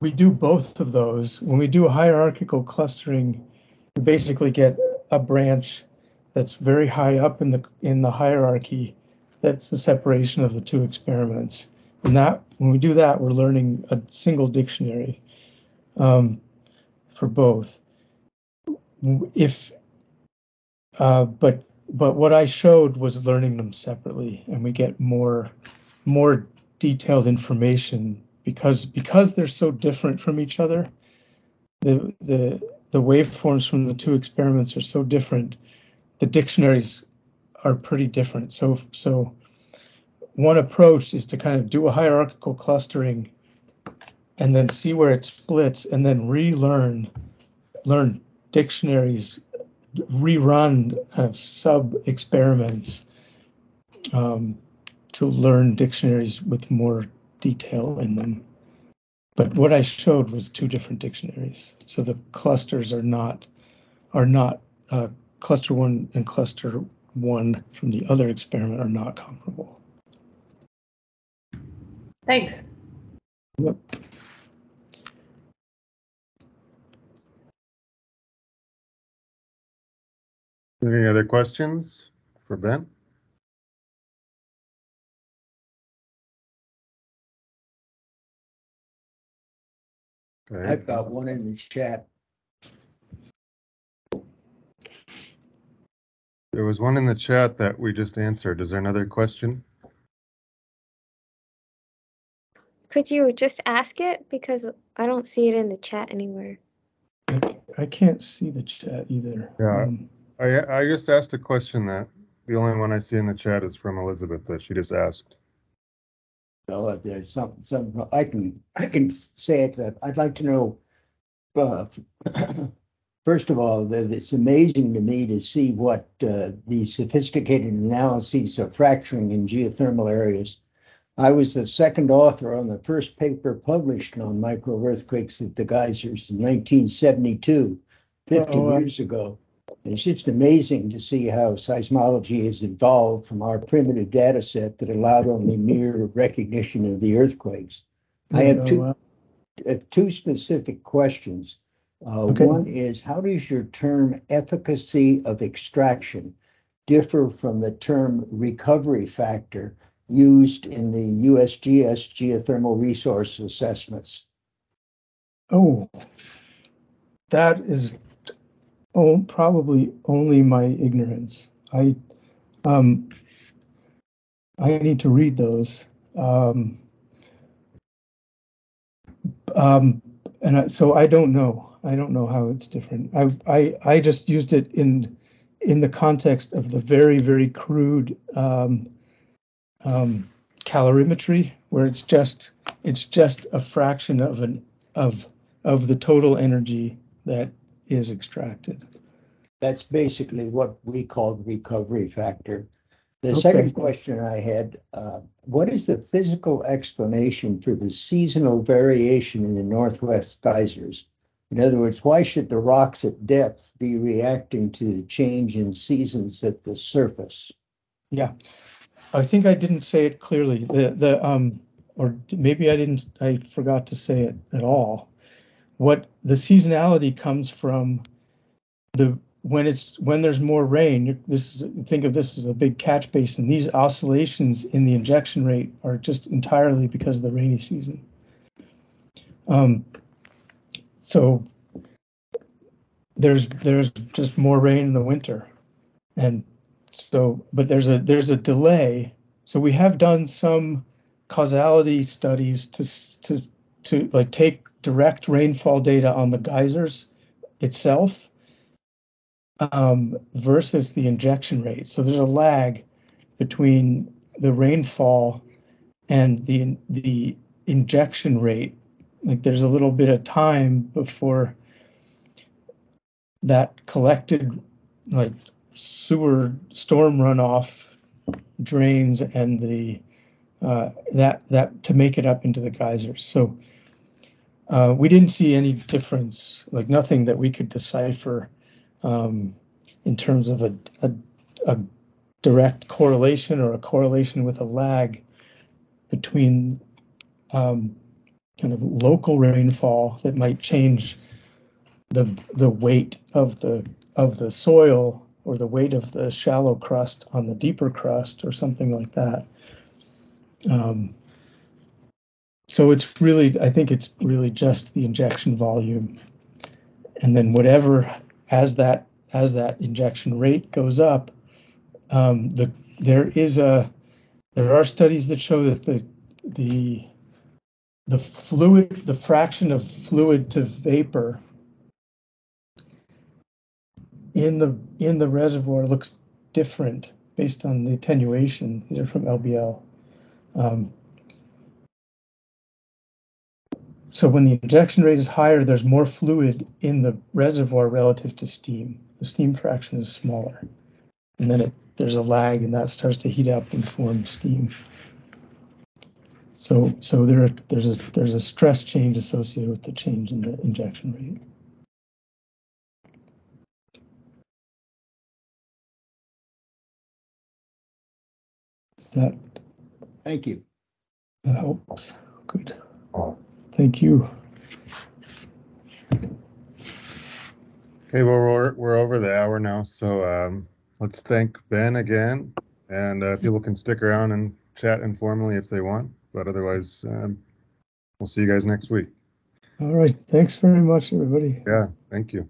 we do both of those. When we do hierarchical clustering, we basically get a branch that's very high up in the in the hierarchy. That's the separation of the two experiments. And that when we do that, we're learning a single dictionary um, for both. If uh, but but what I showed was learning them separately, and we get more more detailed information because because they're so different from each other. The the the waveforms from the two experiments are so different. The dictionaries are pretty different. So so one approach is to kind of do a hierarchical clustering and then see where it splits and then relearn learn dictionaries rerun kind of sub experiments um, to learn dictionaries with more detail in them. But what I showed was two different dictionaries, so the clusters are not are not uh, cluster one and cluster one from the other experiment are not comparable. Thanks. Yep. Any other questions for Ben? I've got one in the chat. there was one in the chat that we just answered. Is there another question? Could you just ask it? Because I don't see it in the chat anywhere. I can't see the chat either. Yeah. Um, I, I just asked a question that the only one I see in the chat is from Elizabeth that she just asked. If there's some, some, I can, I can say it, that I'd like to know. uh, First of all, that it's amazing to me to see what, uh, the sophisticated analyses of fracturing in geothermal areas. I was the second author on the first paper published on micro earthquakes at the geysers in nineteen seventy-two, fifty Oh, wow. years ago. It's just amazing to see how seismology has evolved from our primitive data set that allowed only mere recognition of the earthquakes. I have oh, two, wow. uh, two specific questions. Uh, Okay. one is, how does your term efficacy of extraction differ from the term recovery factor used in the USGS geothermal resource assessments? Oh, that is oh, probably only my ignorance. I um I need to read those. Um, um, and I, so I don't know. I don't know how it's different. I I I just used it in in the context of the very very crude um, um, calorimetry, where it's just it's just a fraction of an of of the total energy that is extracted. That's basically what we called recovery factor. The second question I had, uh, what is the physical explanation for the seasonal variation in the northwest geysers? In other words, why should the rocks at depth be reacting to the change in seasons at the surface? Yeah, I think I didn't say it clearly. The the um or maybe I didn't. I forgot to say it at all. What the seasonality comes from the when it's when there's more rain. This is think of this as a big catch basin. These oscillations in the injection rate are just entirely because of the rainy season. Um, so there's there's just more rain in the winter, and so but there's a there's a delay. So we have done some causality studies to to to like take direct rainfall data on the geysers itself um, versus the injection rate. So there's a lag between the rainfall and the the injection rate. Like there's a little bit of time before that collected like sewer storm runoff drains and the uh, that that to make it up into the geysers. So we didn't see any difference, like nothing that we could decipher um, in terms of a, a a direct correlation or a correlation with a lag between um, kind of local rainfall that might change the the weight of the of the soil or the weight of the shallow crust on the deeper crust or something like that. Um, so it's really, I think it's really just the injection volume, and then whatever as that as that injection rate goes up, um, the there is a there are studies that show that the the the fluid the fraction of fluid to vapor in the in the reservoir looks different based on the attenuation. These are from LBL. Um, so when the injection rate is higher, there's more fluid in the reservoir relative to steam. The steam fraction is smaller, and then it there's a lag, and that starts to heat up and form steam. So so there there's a there's a stress change associated with the change in the injection rate. Does that Thank you. That helps. Good. Thank you. Okay, well, we're, we're over the hour now, so um, let's thank Ben again. And uh, people can stick around and chat informally if they want, but otherwise, um, we'll see you guys next week. All right. Thanks very much, everybody. Yeah, thank you.